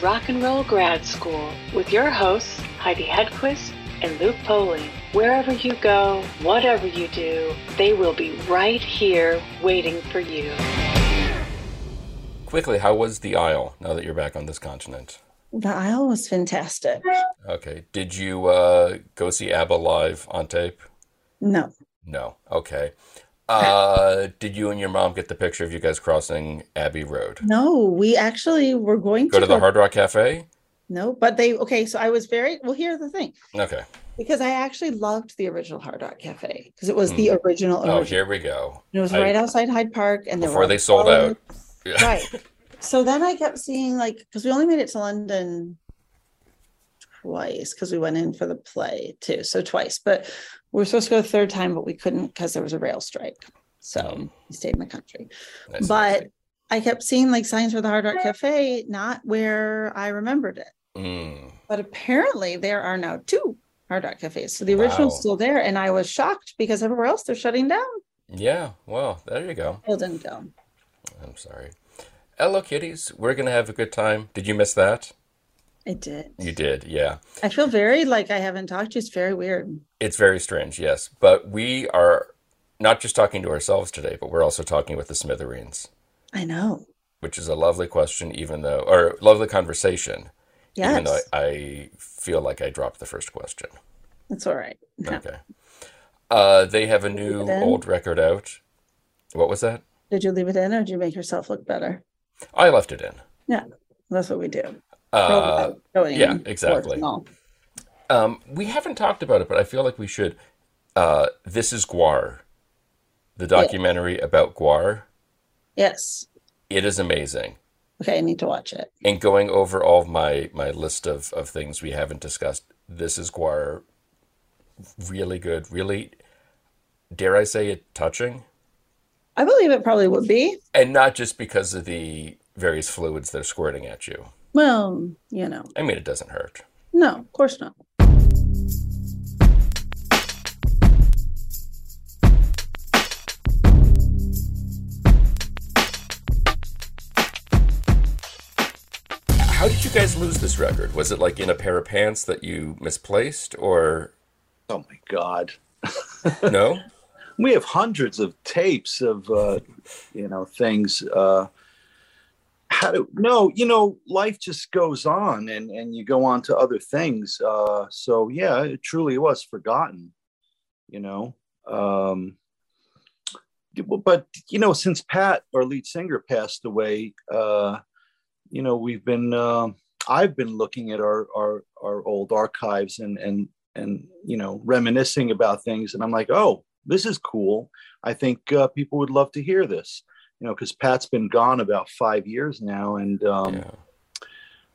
is Rock and Roll Grad School with your hosts, Heidi Hedquist and Luke Poling. Wherever you go, whatever you do, they will be right here waiting for you. Quickly, how was the Isle now that you're back on this continent? The Isle was fantastic. Okay. Did you uh, go see ABBA live on tape? No. No. Okay. Uh, did you and your mom get the picture of you guys crossing Abbey Road? No, we actually were going Go to the Hard Rock Cafe? No, but they okay. So I was very well. Here's the thing, Okay. because I actually loved the original Hard Rock Cafe because it was the original. Oh, here we go. And it was I- right outside Hyde Park, and Before they sold out. Yeah. Right. So then I kept seeing like because we only made it to London twice because we went in for the play too, so twice. But we were supposed to go the third time, but we couldn't because there was a rail strike. So Mm. we stayed in the country. Nice. But I kept seeing like signs for the Hard Rock Cafe, not where I remembered it. Mm. But apparently there are now two Hard Rock Cafes. So the original's Wow. still there. And I was shocked because everywhere else they're shutting down. Yeah. Well, there you go. Still didn't go. I'm sorry. Hello, kitties. We're gonna have a good time. Did you miss that? I did. You did. Yeah. I feel very like I haven't talked to you. It's very weird. It's very strange. Yes, but we are not just talking to ourselves today, but we're also talking with the Smithereens, I know. which is a lovely question, even though, or lovely conversation, even though I, I feel like I dropped the first question. That's all right. Yeah. Okay. Uh, they have a new old record out. What was that? Did you leave it in or did you make yourself look better? I left it in. Yeah. That's what we do. Uh, yeah, exactly. um, we haven't talked about it, but I feel like we should. Uh, this is GWAR, the documentary about GWAR. Yes. It is amazing. Okay. I need to watch it. And going over all of my my list of, of things we haven't discussed, this is GWAR. Really good, really, dare I say it, touching, I believe it probably would be. and not just because of the various fluids that are squirting at you. Well, you know, I mean, it doesn't hurt. no, of course not. How did you guys lose this record? Was it like in a pair of pants that you misplaced, or Oh my God. no? We have hundreds of tapes of, uh, you know, things. Uh, how do, no, you know, life just goes on and, and you go on to other things. Uh, so yeah, it truly was forgotten, you know. Um, but, you know, since Pat, our lead singer, passed away, uh, you know, we've been, uh, I've been looking at our, our, our old archives and, and, and, you know, reminiscing about things. And I'm like, oh, this is cool. I think uh, people would love to hear this, you know, because Pat's been gone about five years now, and um, Yeah.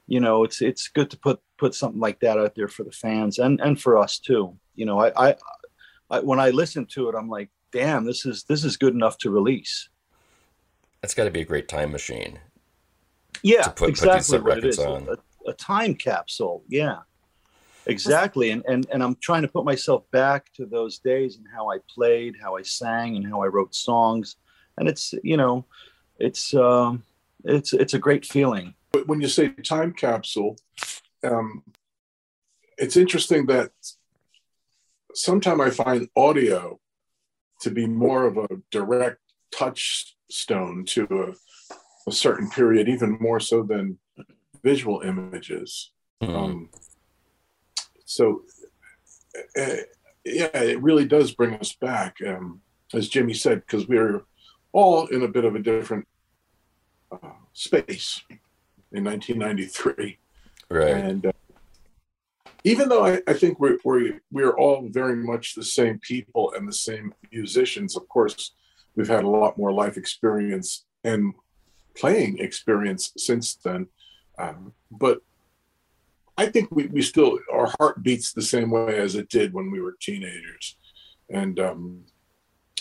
you know, it's it's good to put put something like that out there for the fans and and for us too. You know, I I, I when I listen to it, I'm like, damn, this is this is good enough to release. That's got to be a great time machine. Yeah, To put- put these exactly what it records on. A, a time capsule. Yeah, exactly. And and and I'm trying to put myself back to those days and how I played, how I sang, and how I wrote songs. And it's you know, it's um, it's it's a great feeling. But when you say time capsule, um, it's interesting that sometimes I find audio to be more of a direct touchstone to a, a certain period, even more so than visual images. Mhm. Um, so, uh, yeah, it really does bring us back, um, as Jimmy said, because we're all in a bit of a different uh, space in 1993. right. And uh, even though I, I think we're, we're, we're all very much the same people and the same musicians, of course, we've had a lot more life experience and playing experience since then. Um, but I think we, we still, our heart beats the same way as it did when we were teenagers. And um,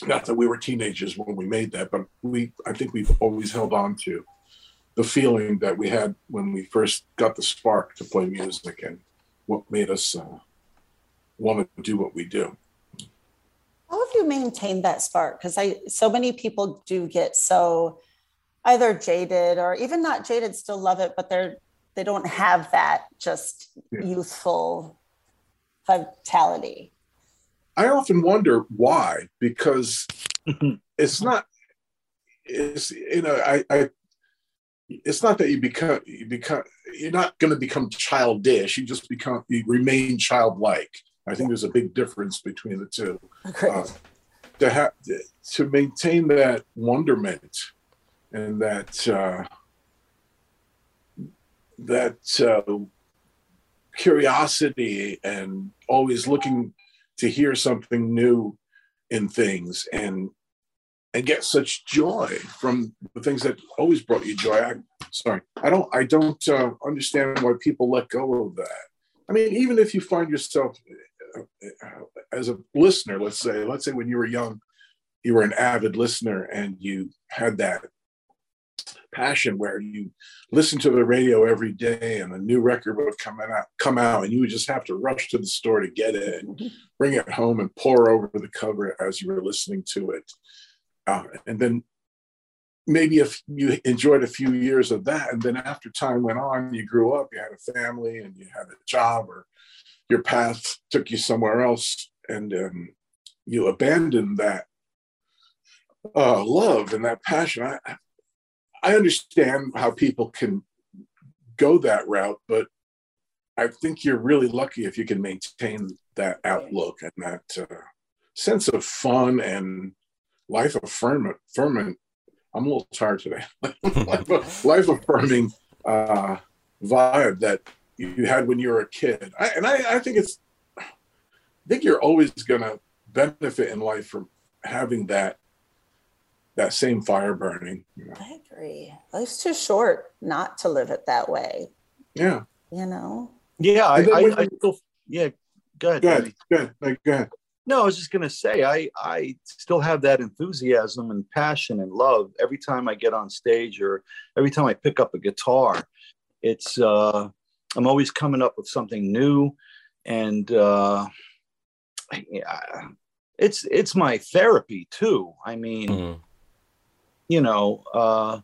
not that we were teenagers when we made that, but we, I think we've always held on to the feeling that we had when we first got the spark to play music and what made us uh, want to do what we do. How have you maintained that spark? Because I so many people do get so either jaded or even not jaded, still love it, but they're they don't have that just Yeah. youthful vitality. I often wonder why, because it's not. It's you know I I. It's not that you become you become you're not going to become childish. You just become you remain childlike. I think there's a big difference between the two. Uh, to have to maintain that wonderment and that uh, that uh, curiosity and always looking to hear something new in things and and get such joy from the things that always brought you joy. I sorry, I don't I don't uh, understand why people let go of that. I mean, even if you find yourself uh, as a listener, let's say, let's say when you were young, you were an avid listener and you had that passion where you listen to the radio every day and a new record would come out come out and you would just have to rush to the store to get it and bring it home and pour over the cover as you were listening to it. Uh, and then maybe if you enjoyed a few years of that and then after time went on you grew up you had a family and you had a job or your path took you somewhere else and um, you abandoned that uh, love and that passion. I, I understand how people can go that route, but I think you're really lucky if you can maintain that outlook and that uh, sense of fun and life affirming. affirming I'm a little tired today. life, life affirming uh, vibe that you had when you were a kid, I, and I, I think it's. I think you're always going to benefit in life from having that that same fire burning. You know? I agree. Life's too short not to live it that way. Yeah. You know. Yeah, I, And I, when I still, yeah. Go ahead. Go ahead. Go ahead. Like, go ahead. No, I was just gonna say I I still have that enthusiasm and passion and love every time I get on stage or every time I pick up a guitar. It's uh, I'm always coming up with something new, and uh, yeah, it's it's my therapy too. I mean, Mhm. You know, uh,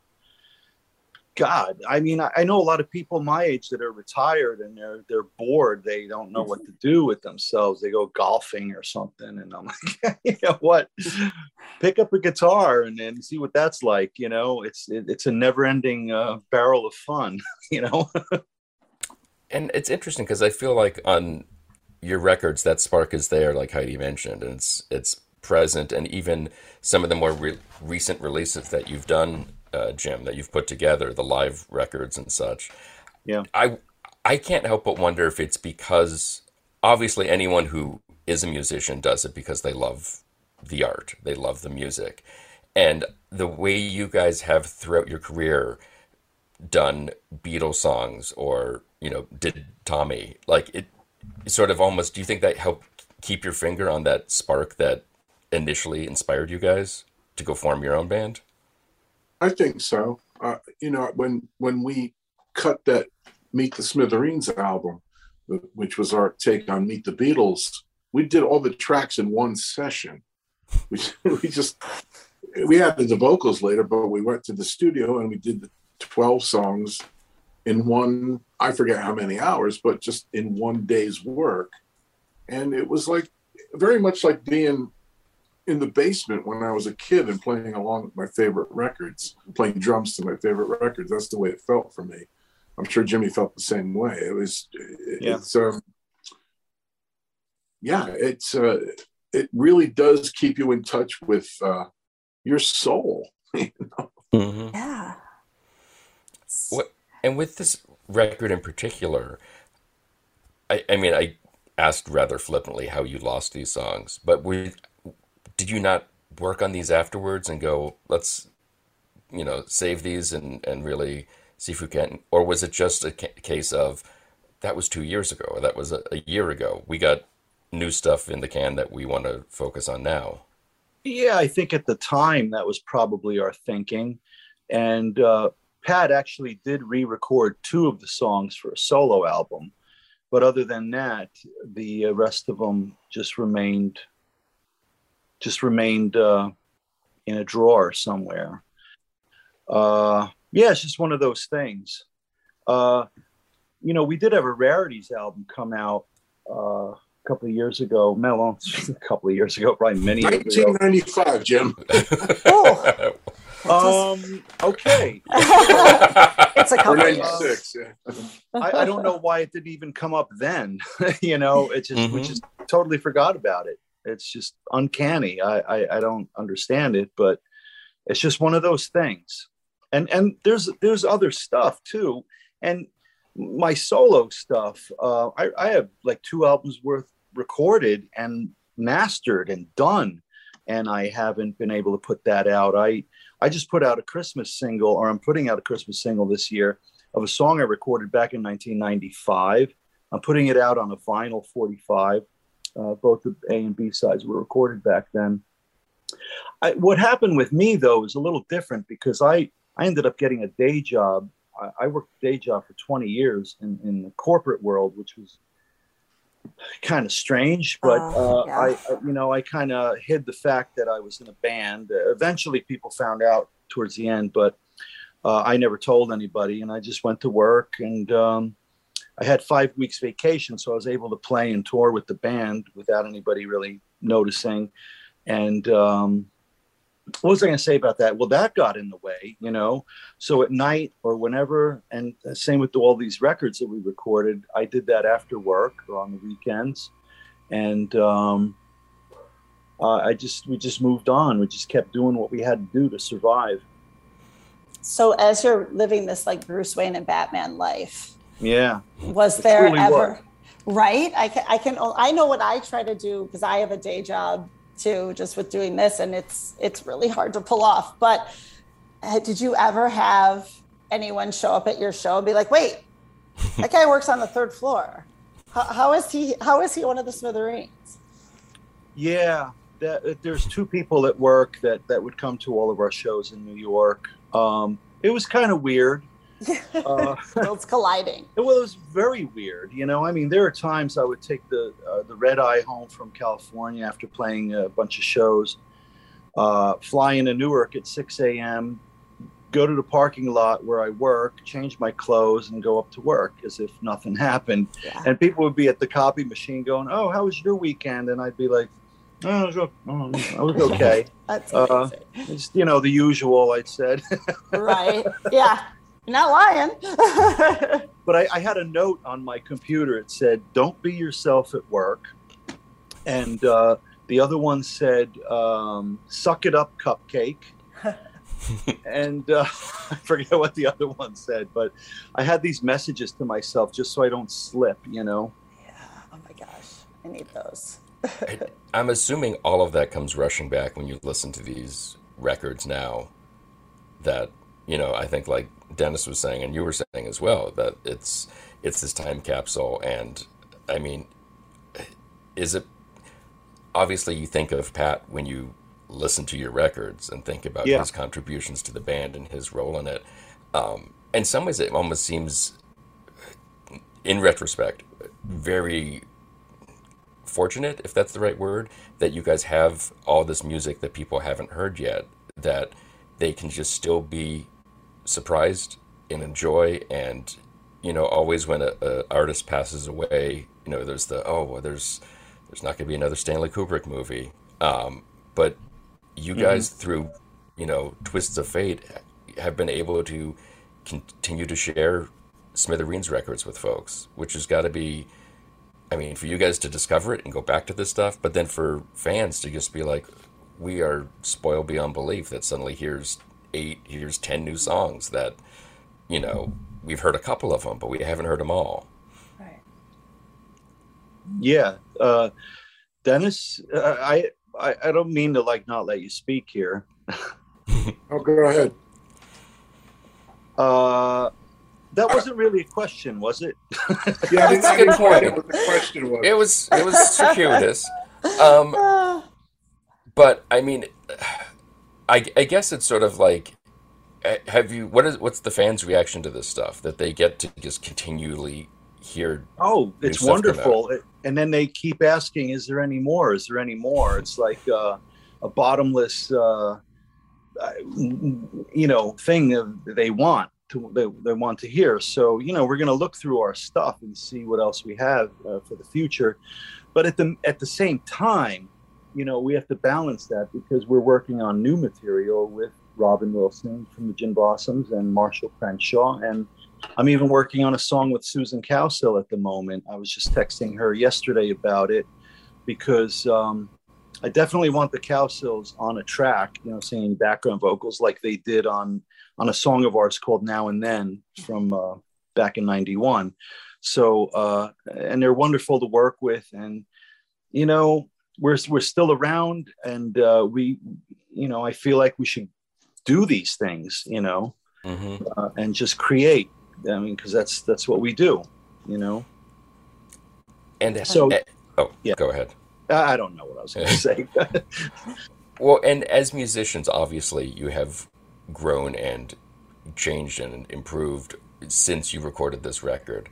God, I mean, I, I know a lot of people my age that are retired and they're they're bored. They don't know what to do with themselves. They go golfing or something, and I'm like, you know what? Pick up a guitar and, and see what that's like. You know, it's it, it's a never ending uh, barrel of fun. You know. And it's interesting because I feel like on your records that spark is there, like Heidi mentioned, and it's it's present, and even some of the more re- recent releases that you've done, uh, Jim, that you've put together, the live records and such. Yeah. I I can't help but wonder if it's because obviously anyone who is a musician does it because they love the art, they love the music, and the way you guys have throughout your career done Beatles songs or you know did Tommy like it sort of almost do you think that helped keep your finger on that spark that initially inspired you guys to go form your own band I think so. Uh, you know, when when we cut that Meet the Smithereens album, which was our take on Meet the Beatles, we did all the tracks in one session. We we just we added the vocals later, but we went to the studio and we did the twelve songs in one. I forget how many hours, but just in one day's work, and it was like very much like being in the basement when I was a kid and playing along with my favorite records, playing drums to my favorite records. That's the way it felt for me. I'm sure Jimmy felt the same way. It was, Yeah. it's, um, yeah, it's, uh, it really does keep you in touch with uh, your soul. mm-hmm. Yeah. What and with this record in particular, I, I mean, I asked rather flippantly how you lost these songs, but we, did you not work on these afterwards and go, let's, you know, save these and, and really see if we can, or was it just a ca- case of that was two years ago, or that was a, a year ago? We got new stuff in the can that we want to focus on now. Yeah, I think at the time that was probably our thinking. And uh, Pat actually did re record two of the songs for a solo album. But other than that, the uh, rest of them just remained just remained uh, in a drawer somewhere. Uh, yeah, it's just one of those things. Uh, you know, we did have a rarities album come out uh, a couple of years ago. Melon, a couple of years ago, probably many years 1995, Jim. Oh. Um, okay. it's a couple of 96, yeah. I, I don't know why it didn't even come up then. you know, it just we Mhm. just totally forgot about it. It's just uncanny. I, I I don't understand it, but it's just one of those things. And and there's there's other stuff too. And my solo stuff, uh, I, I have like two albums worth recorded and mastered and done, and I haven't been able to put that out. I I just put out a Christmas single, or I'm putting out a Christmas single this year of a song I recorded back in 1995. I'm putting it out on a vinyl 45. Uh, both the A and B sides were recorded back then. I, what happened with me though is a little different because I I ended up getting a day job. I, I worked a day job for 20 years in, in the corporate world, which was kind of strange. But Oh, uh, yeah. I, I, you know, I kind of hid the fact that I was in a band. Uh, eventually, people found out towards the end, but uh, I never told anybody, and I just went to work. And um, I had five weeks vacation, so I was able to play and tour with the band without anybody really noticing. And um, what was I going to say about that? Well, that got in the way, you know. So at night or whenever, and same with all these records that we recorded, I did that after work or on the weekends, and um, uh, I just we just moved on. We just kept doing what we had to do to survive. So as you're living this like Bruce Wayne and Batman life, Yeah, was there ever right? I can I can I know what I try to do because I have a day job too, just with doing this, and it's it's really hard to pull off. But uh, did you ever have anyone show up at your show and be like, "Wait, that guy works on the third floor. How, how is he? How is he one of the Smithereens?" yeah. That, there's two people at work that that would come to all of our shows in New York. Um, it was kind of weird. Uh, Worlds colliding. Well, it was very weird. You know, I mean, there are times I would take the uh, the red eye home from California after playing a bunch of shows, uh, fly into Newark at 6 a.m., go to the parking lot where I work, change my clothes, and go up to work as if nothing happened. Yeah. And people would be at the copy machine going, "Oh, how was your weekend?" And I'd be like, "Oh, I was, oh, I was okay." That's Uh. It's, you know, the usual. I'd said. right? Yeah, not lying. but I, I had a note on my computer. It said, "Don't be yourself at work," and uh, the other one said, um, "Suck it up, cupcake." and uh, I forget what the other one said, but I had these messages to myself just so I don't slip. You know? yeah. Oh my gosh, I need those. I- I'm assuming all of that comes rushing back when you listen to these records now. That you know, I think like Dennis was saying, and you were saying as well, that it's it's this time capsule, and I mean, is it obviously you think of Pat when you listen to your records and think about Yeah. his contributions to the band and his role in it. Um, in some ways, it almost seems, in retrospect, very fortunate, if that's the right word, that you guys have all this music that people haven't heard yet, that they can just still be surprised and enjoy. And, you know, always when a, a artist passes away, you know, there's the, oh, well, there's, there's not going to be another Stanley Kubrick movie. Um, but you guys, through, you know, twists of fate, have been able to continue to share Smithereens records with folks, which has got to be, I mean, for you guys to discover it and go back to this stuff, but then for fans to just be like, we are spoiled beyond belief that suddenly here's eight, here's 10 new songs that, you know, we've heard a couple of them, but we haven't heard them all. Right. Yeah. Uh, Dennis, uh, I, I I don't mean to like not let you speak here. Oh, go ahead. Uh, that wasn't really a question, was it? Yeah, I That's didn't, a I good didn't point. what the question was. It was, it was circuitous. Um, but I mean, I, I guess it's sort of like, eh, have you, what is, what's the fans' reaction to this stuff that they get to just continually hear? Oh, it's wonderful. It- and then they keep asking, "Is there any more? Is there any more?" It's like uh, a bottomless, uh, uh, you know, thing they want. to they, they want to hear. So you know, we're going to look through our stuff and see what else we have uh, for the future. But at the at the same time, you know, we have to balance that because we're working on new material with Robin Wilson from the Gin Blossoms and Marshall Crenshaw, and I'm even working on a song with Susan Cowsill at the moment. I was just texting her yesterday about it because um, I definitely want the Cowsills on a track, you know, singing background vocals like they did on on a song of ours called Now and Then from uh, back in '91. So, uh, and they're wonderful to work with, and you know, we're we're still around, and uh, we, you know, I feel like we should do these things, you know, mm-hmm. uh, and just create. I mean, because that's that's what we do, you know. And so, uh, oh, yeah, go ahead. I don't know what I was going to say. well, and as musicians, obviously, you have grown and changed and improved since you recorded this record.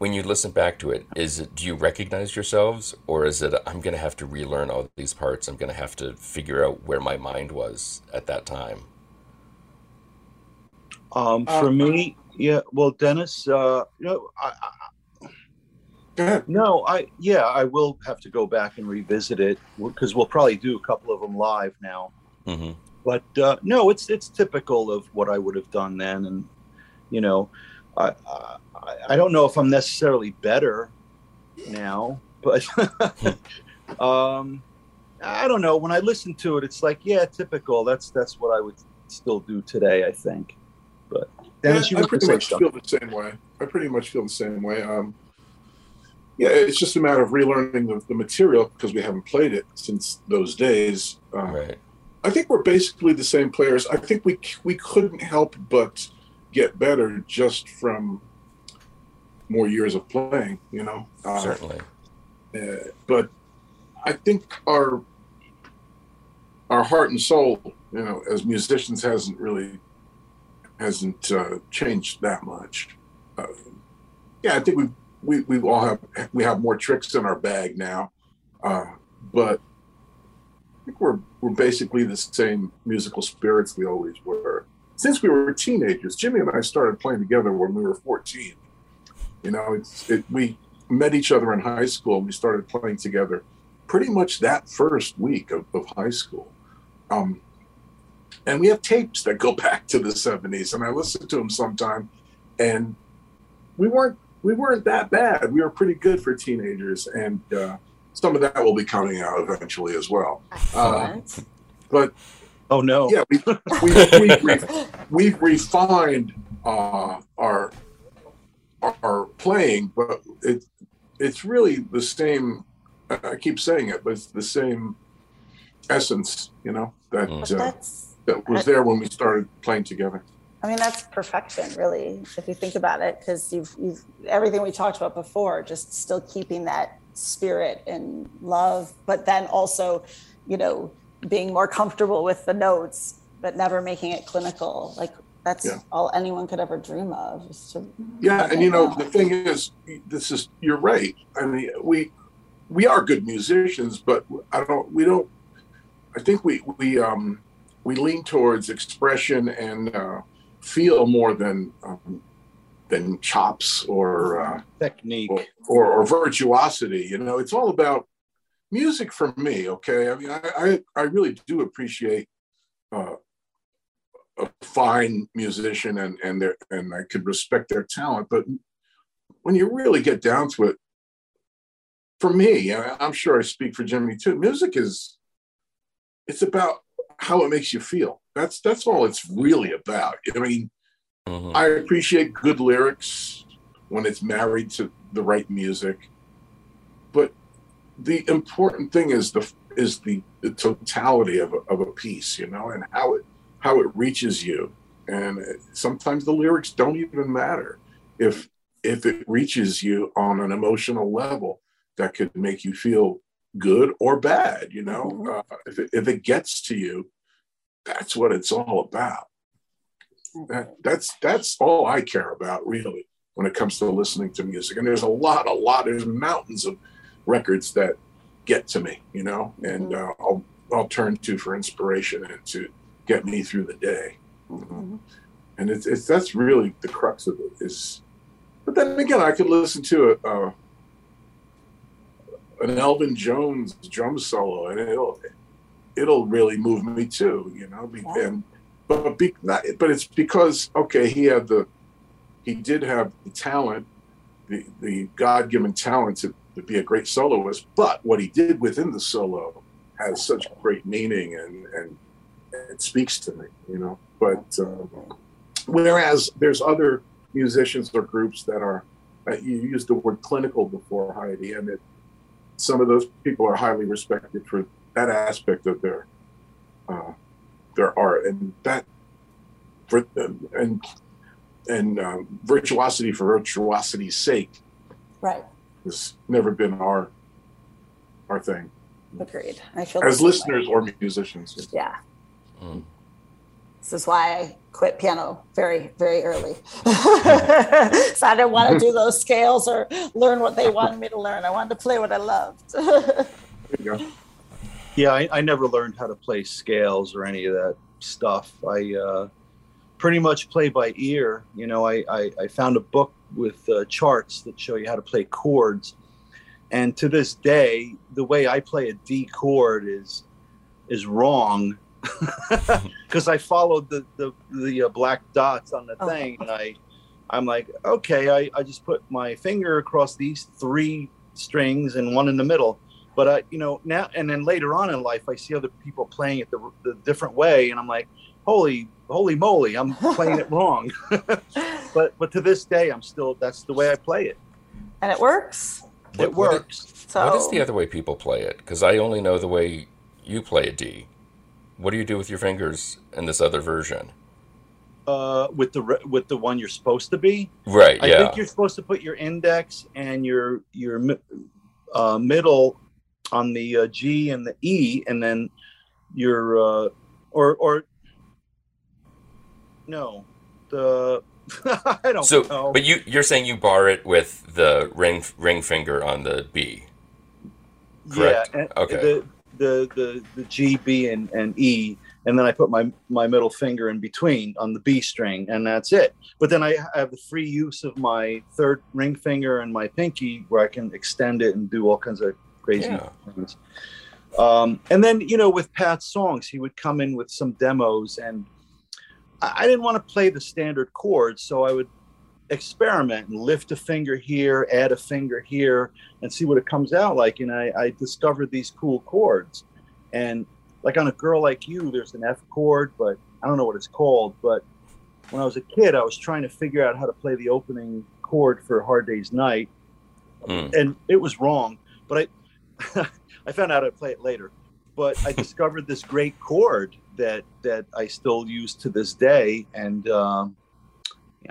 When you listen back to it, is it do you recognize yourselves, or is it I'm going to have to relearn all these parts? I'm going to have to figure out where my mind was at that time. Um, for uh, me, yeah. Well, Dennis, uh, you know, I, no, I yeah, I will have to go back and revisit it because we'll probably do a couple of them live now. Mm-hmm. But uh, no, it's it's typical of what I would have done then, and you know, I, I I don't know if I'm necessarily better now, but um, I don't know. When I listen to it, it's like yeah, typical. That's that's what I would still do today. I think, but Dennis, yeah, I pretty much feel the same way. I pretty much feel the same way. Um, yeah, it's just a matter of relearning the, the material because we haven't played it since those days. Um, right. I think we're basically the same players. I think we we couldn't help but get better just from more years of playing. You know, uh, certainly. Uh, but I think our our heart and soul, you know, as musicians, hasn't really hasn't uh, changed that much. Uh, yeah, I think we've we we all have we have more tricks in our bag now, uh, but I think we're we're basically the same musical spirits we always were since we were teenagers. Jimmy and I started playing together when we were fourteen. You know, it's it, we met each other in high school and we started playing together pretty much that first week of, of high school. Um, and we have tapes that go back to the 70s and i listen to them sometime and we weren't we weren't that bad. We were pretty good for teenagers, and uh, some of that will be coming out eventually as well. Uh, but oh no, yeah, we, we, we, we've refined uh, our our playing, but it it's really the same. I keep saying it, but it's the same essence, you know, that uh, that was there when we started playing together. I mean, that's perfection, really, if you think about it, because you've, you've everything we talked about before, just still keeping that spirit and love, but then also, you know, being more comfortable with the notes, but never making it clinical. Like that's yeah. all anyone could ever dream of. yeah, and you know, the thing is, this is you're right. I mean, we we are good musicians, but I don't. We don't. I think we we um we lean towards expression and. uh feel more than um, than chops or uh, technique or, or, or, virtuosity. You know, it's all about music for me. Okay, I mean, I I, I really do appreciate uh, a fine musician and and their and I could respect their talent, but when you really get down to it, for me, I'm sure I speak for Jimmy too. Music is it's about how it makes you feel. That's that's all it's really about. I mean, mm-hmm. I appreciate good lyrics when it's married to the right music, but the important thing is the is the, the totality of a, of a piece, you know, and how it how it reaches you. And sometimes the lyrics don't even matter if if it reaches you on an emotional level that could make you feel good or bad you know mm-hmm. uh, if, it, if it gets to you that's what it's all about that, that's that's all i care about really when it comes to listening to music and there's a lot a lot there's mountains of records that get to me you know and mm-hmm. uh, i'll i'll turn to for inspiration and to get me through the day mm-hmm. and it's, it's that's really the crux of it. Is but then again, I could listen to a, uh, an Elvin Jones drum solo, and it'll it'll really move me too. You know, Yeah. and but be, not, but it's because okay, he had the he did have the talent, the the God given talent to, to be a great soloist. But what he did within the solo has such great meaning and and it speaks to me. You know, but. Um, Whereas there's other musicians or groups that are, uh, you used the word clinical before, Heidi, and it, some of those people are highly respected for that aspect of their uh, their art, and that for them and and um, virtuosity for virtuosity's sake Right. Has never been our our thing Agreed. I feel as same way. listeners or musicians. Yeah. Mm. This is why I quit piano very, very early. so I didn't want to do those scales or learn what they wanted me to learn. I wanted to play what I loved. There you go. Yeah, I, I never learned how to play scales or any of that stuff. I uh, pretty much play by ear. You know, I, I, I found a book with uh, charts that show you how to play chords. And to this day, the way I play a D chord is is wrong because I followed the the, the uh, black dots on the Oh. thing, and I I'm like, okay, I, I just put my finger across these three strings and one in the middle. But I, you know, now and then later on in life, I see other people playing it the, the different way, and I'm like, holy, holy moly, I'm playing it wrong. but but to this day, I'm still that's the way I play it. and it works. What- it what i- works. So What is the other way people play it? Because I only know the way you play a D. What do you do with your fingers in this other version? Uh, with the with the one you're supposed to be, Right. Yeah, I Yeah. think you're supposed to put your index and your your uh, middle on the uh, G and the E, and then your uh, or or no, the I don't So, know. but you you're saying you bar it with the ring ring finger on the B. correct. Yeah, Okay. The the the the G, B, and and E, and then I put my my middle finger in between on the B string, and that's it. But then I have the free use of my third ring finger and my pinky, where I can extend it and do all kinds of crazy Yeah. things. Um, and then you know, with Pat's songs, he would come in with some demos, and I, I didn't want to play the standard chords, so I would experiment and lift a finger here, add a finger here, and see what it comes out like. And I, I discovered these cool chords. And like on a girl like you, there's an F chord, but I don't know what it's called. But when I was a kid, I was trying to figure out how to play the opening chord for Hard Day's Night, Mm. and it was wrong. But I, I found out to play it later. But I discovered this great chord that that I still use to this day, and um,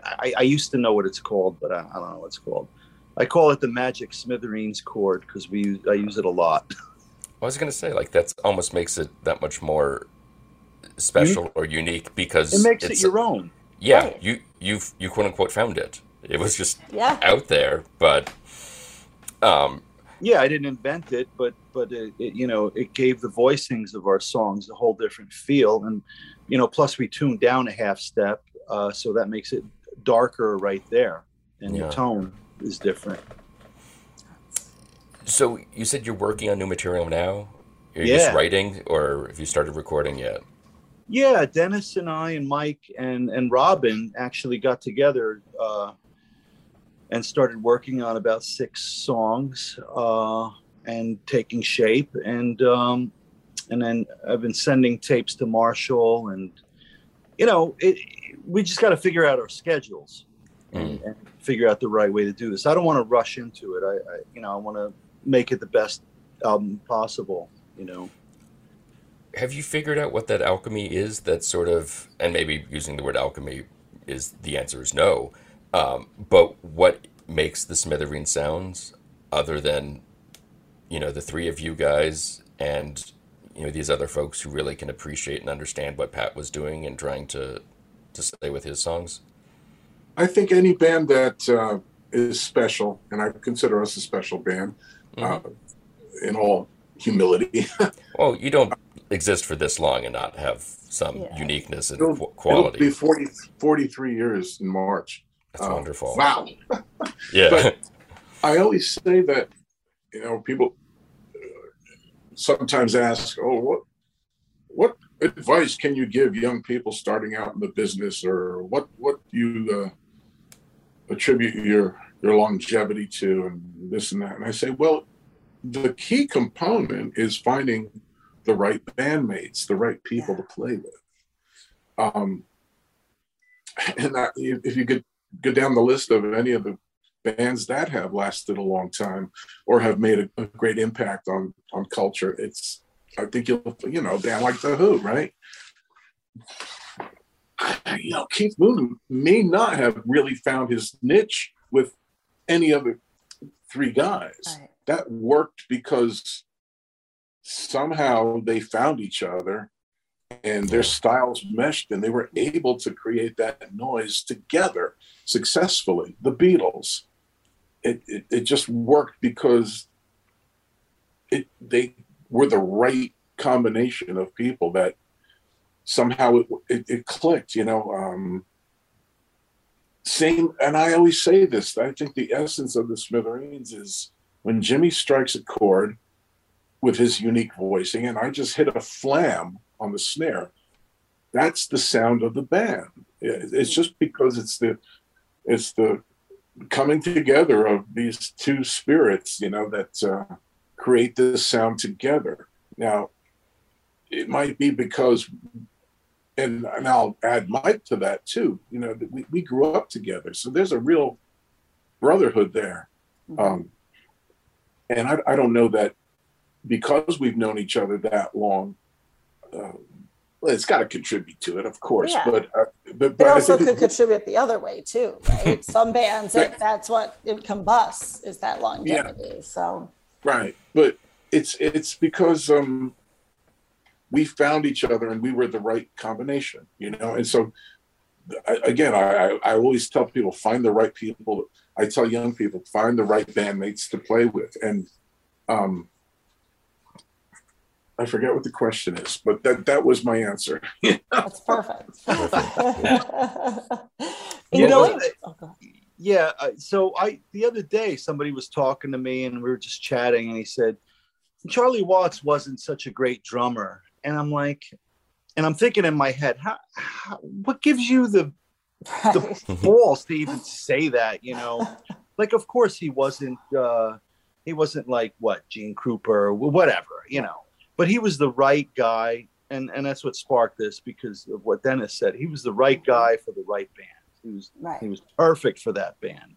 I, I used to know what it's called, but I, I don't know what it's called. I call it the magic smithereens chord because we I use it a lot. I was gonna say like that's almost makes it that much more special or unique because It makes it's it your own. yeah Right. you you you quote unquote found it. It was just yeah. out there, but um Yeah, I didn't invent it, but but it, it, you know it gave the voicings of our songs a whole different feel, and you know plus we tuned down a half step, uh, so that makes it darker right there, and Yeah. the tone is different. so you said you're working on new material now. Are you Yeah. just writing, or have you started recording yet? Yeah, Dennis and I and Mike and and Robin actually got together uh, and started working on about six songs uh, and taking shape. And um, and then I've been sending tapes to Marshall, and you know, it, we just got to figure out our schedules and, and figure out the right way to do this. I don't want to rush into it. I, I you know, I want to make it the best album possible. You know. Have you figured out what that alchemy is? That sort of, and maybe using the word alchemy is the answer is no. Um, but what makes the Smithereen sounds other than, you know, the three of you guys and you know these other folks who really can appreciate and understand what Pat was doing and trying to to say with his songs? I think any band that uh, is special, and I consider us a special band, uh, in all humility. well, you don't exist for this long and not have some Yeah. uniqueness and it'll, qu- it'll quality. be 40, 43 years in March. That's Uh, wonderful. Wow. Yeah. But- I always say that, you know, people uh, sometimes ask, "Oh, what what advice can you give young people starting out in the business, or what what do you uh, attribute your your longevity to, and this and that?" And I say, well, the key component is finding the right bandmates, the right people to play with. Um, and that, if you could go down the list of any of the bands that have lasted a long time or have made a, a great impact on on culture it's i think you'll you know a band like the who right? You know keith moon may not have really found his niche with any other three guys. Right. that worked because somehow they found each other and their styles meshed and they were able to create that noise together successfully. The beatles. It, it, it just worked because it they were the right combination of people that somehow it, it, it clicked you know um same and i always say this i think the essence of the smithereens is when jimmy strikes a chord with his unique voicing and i just hit a flam on the snare that's the sound of the band. It's just because it's the it's the coming together of these two spirits you know that uh, create this sound together. Now it might be because and, and i'll add mike to that too you know that we, we grew up together. So there's a real brotherhood there. Um, and I, I don't know that because we've known each other that long uh, well, it's got to contribute to it of course Yeah. but uh, but, It but I also could contribute the other way too, right? Some bands that that's what it combusts is that longevity. So Right. But it's it's because um we found each other and we were the right combination, you know. And so I, again, I, I I always tell people find the right people. I tell young people find the right bandmates to play with, and um, I forget what the question is, but that that was my answer. that's perfect. You know, oh. Yeah. uh, So I the other day somebody was talking to me and we were just chatting and he said Charlie Watts wasn't such a great drummer and I'm like and I'm thinking in my head how, how what gives you the the balls to even say that you know like of course he wasn't uh he wasn't like what Gene Krupa or whatever you know but he was the right guy and and that's what sparked this because of what Dennis said he was the right guy for the right band he was Right. he was perfect for that band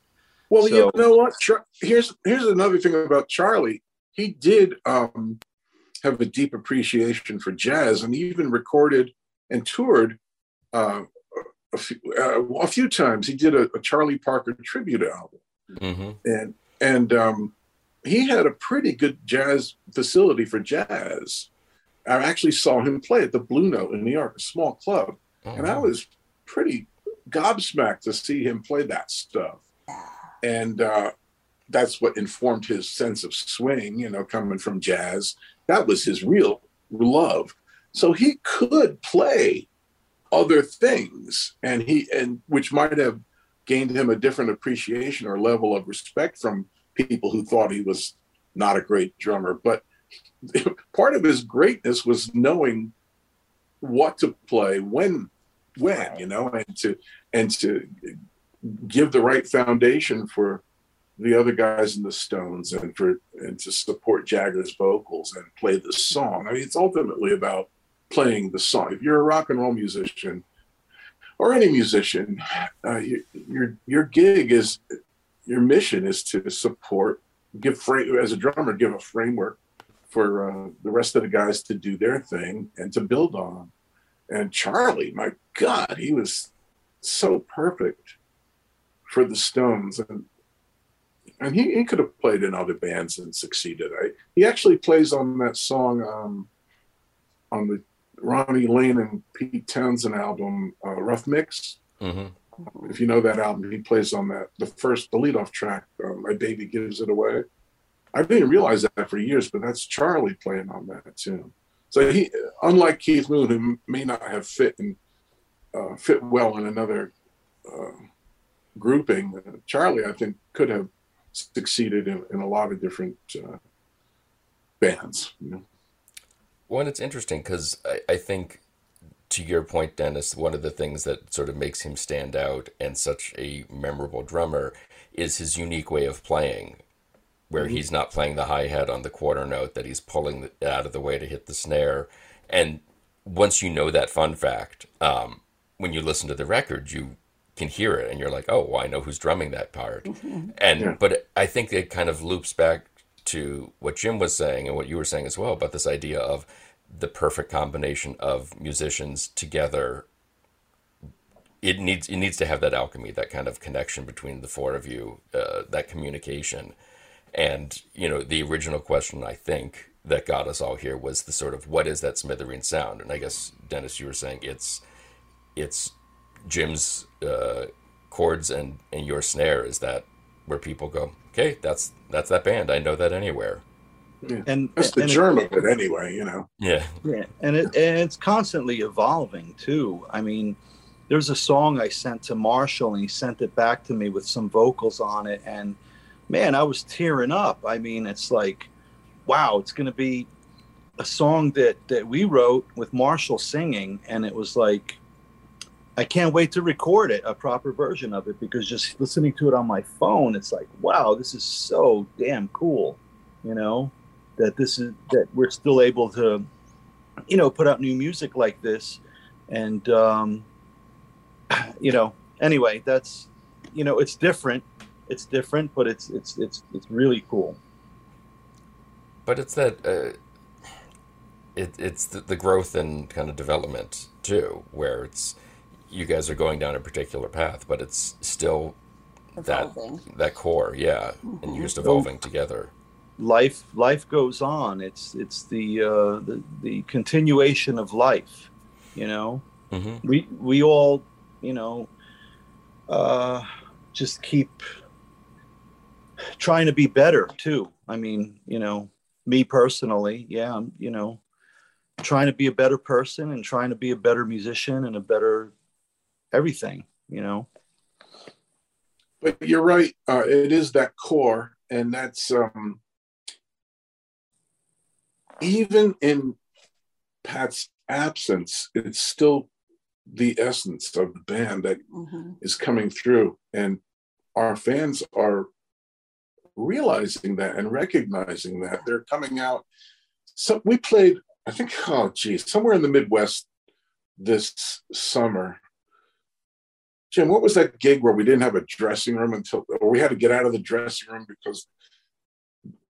Well, So- you know what? Char- here's here's another thing about Charlie. He did um, have a deep appreciation for jazz, and he even recorded and toured uh, a, few, uh, a few times. He did a, a Charlie Parker tribute album, hmm and and um, he had a pretty good jazz facility for jazz. I actually saw him play at the Blue Note in New York, a small club, and I was pretty gobsmacked to see him play that stuff. And uh, that's what informed his sense of swing, you know, coming from jazz. That was his real love. So he could play other things, and he and which might have gained him a different appreciation or level of respect from people who thought he was not a great drummer. But part of his greatness was knowing what to play when when you know and to and to give the right foundation for the other guys in the stones and for and to support jagger's vocals and play the song i mean it's ultimately about playing the song if you're a rock and roll musician or any musician uh, you, your your gig is your mission is to support give frame as a drummer give a framework for uh, the rest of the guys to do their thing and to build on and Charlie, my God, he was so perfect for the Stones, and and he, he could have played in other bands and succeeded. I, he actually plays on that song um, on the Ronnie Lane and Pete Townshend album, uh, Rough Mix. hmm If you know that album, he plays on that the first the lead off track. Uh, My baby gives it away. I didn't realize that for years, but that's Charlie playing on that tune. So he, unlike Keith Moon, who may not have fit and uh, fit well in another uh, grouping, uh, Charlie, I think, could have succeeded in, in a lot of different uh, bands. You know? Well, it's interesting because I, I think, to your point, Dennis, one of the things that sort of makes him stand out and such a memorable drummer is his unique way of playing, where mm-hmm. he's not playing the hi hat on the quarter note, that he's pulling it out of the way to hit the snare. And once you know that fun fact, um, when you listen to the record, you can hear it and you're like, oh, well, I know who's drumming that part. Mm-hmm. And yeah. but I think it kind of loops back to what Jim was saying and what you were saying as well about this idea of the perfect combination of musicians together. It needs it needs to have that alchemy, that kind of connection between the four of you, uh, that communication. And you know, the original question I think that got us all here was the sort of what is that smithereen sound? And I guess Dennis, you were saying it's it's Jim's uh, chords and and your snare. Is that where people go? Okay, that's that's that band. I know that anywhere. Yeah. And that's the and germ it, of it anyway, you know. Yeah. Yeah, and it and it's constantly evolving too. I mean, there's a song I sent to Marshall, and he sent it back to me with some vocals on it, and man, I was tearing up. I mean, it's like, wow, it's going to be a song that that we wrote with Marshall singing, and it was like I can't wait to record it, a proper version of it, because just listening to it on my phone, it's like, wow, this is so damn cool, you know, that this is that we're still able to, you know, put out new music like this, and um, you know, anyway, that's, you know, it's different, it's different, but it's it's it's it's really cool. But it's that. Uh, it, it's the, the growth and kind of development too, where it's you guys are going down a particular path, but it's still evolving. that that core, yeah, mm-hmm. and you're just evolving together. Life life goes on. It's it's the uh, the the continuation of life. You know, mm-hmm. we we all you know uh, just keep trying to be better too. I mean, you know, me personally, yeah, I'm you know trying to be a better person and trying to be a better musician and a better everything, you know. But you're right. Uh, it is that core, and that's um, even in Pat's absence, it's still the essence of the band that mm-hmm. is coming through, and our fans are realizing that and recognizing that they're coming out. So we played, I think, oh geez, somewhere in the Midwest this summer, Jim, what was that gig where we didn't have a dressing room until, or we had to get out of the dressing room because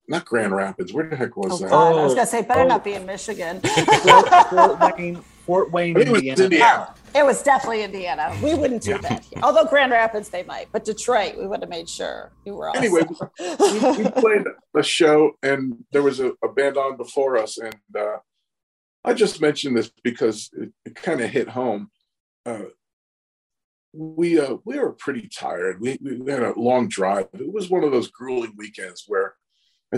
not Grand Rapids. Where the heck was oh, that? God. I was gonna say, better oh. not be in Michigan. Fort, Fort, Wayne, Fort Wayne, it Indiana. Was Indiana. Oh, it was definitely Indiana. We wouldn't do yeah. that. Here. Although Grand Rapids, they might, but Detroit, we would have made sure you were. Anyway, we, we, played a show, and there was a, a band on before us, and uh, I just mentioned this because it, it kind of hit home. Uh, we uh, we were pretty tired. We, we had a long drive. It was one of those grueling weekends where I think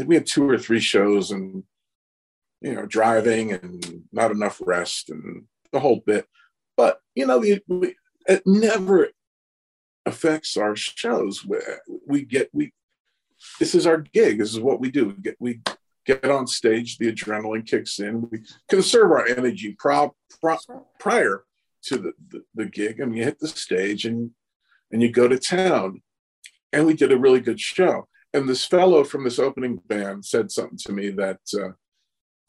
we had two or three shows and you know driving and not enough rest and the whole bit. But you know, we, it never affects our shows. We, we get we this is our gig. This is what we do. We get we get on stage. The adrenaline kicks in. We conserve our energy pro, pro, prior to the, the, the gig and you hit the stage and and you go to town and we did a really good show and this fellow from this opening band said something to me that uh,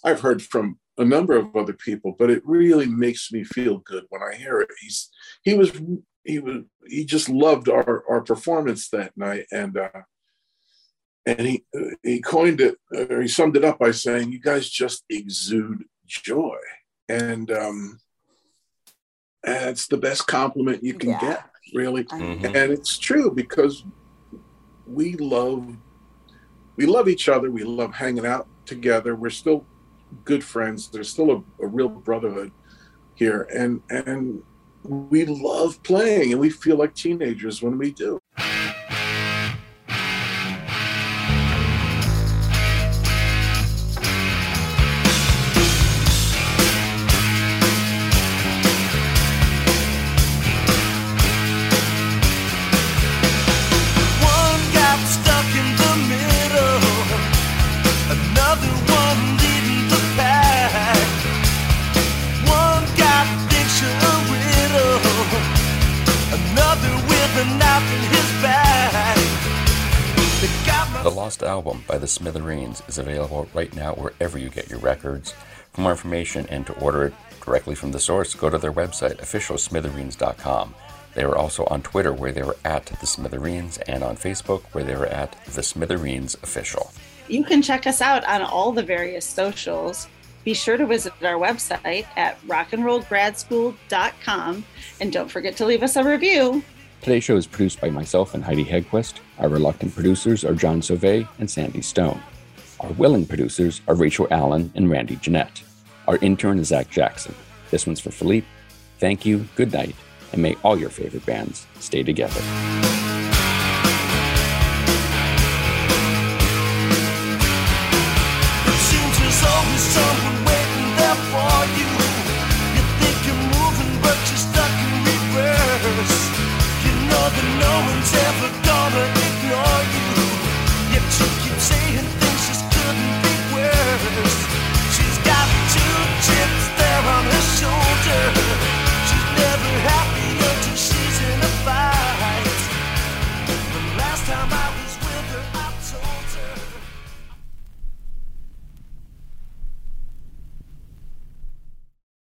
i've heard from a number of other people but it really makes me feel good when i hear it he's he was he was he just loved our our performance that night and uh and he he coined it or he summed it up by saying you guys just exude joy and um and it's the best compliment you can yeah. get, really. Mm-hmm. And it's true because we love we love each other. We love hanging out together. We're still good friends. There's still a, a real brotherhood here, and and we love playing, and we feel like teenagers when we do. Smithereens is available right now wherever you get your records. For more information and to order it directly from the source, go to their website, officialsmithereens.com. They are also on Twitter, where they were at The Smithereens, and on Facebook, where they were at The Smithereens Official. You can check us out on all the various socials. Be sure to visit our website at rockandrollgradschool.com and don't forget to leave us a review. Today's show is produced by myself and Heidi Hedquist. Our reluctant producers are John Sauvé and Sandy Stone. Our willing producers are Rachel Allen and Randy Jeanette. Our intern is Zach Jackson. This one's for Philippe. Thank you, good night, and may all your favorite bands stay together.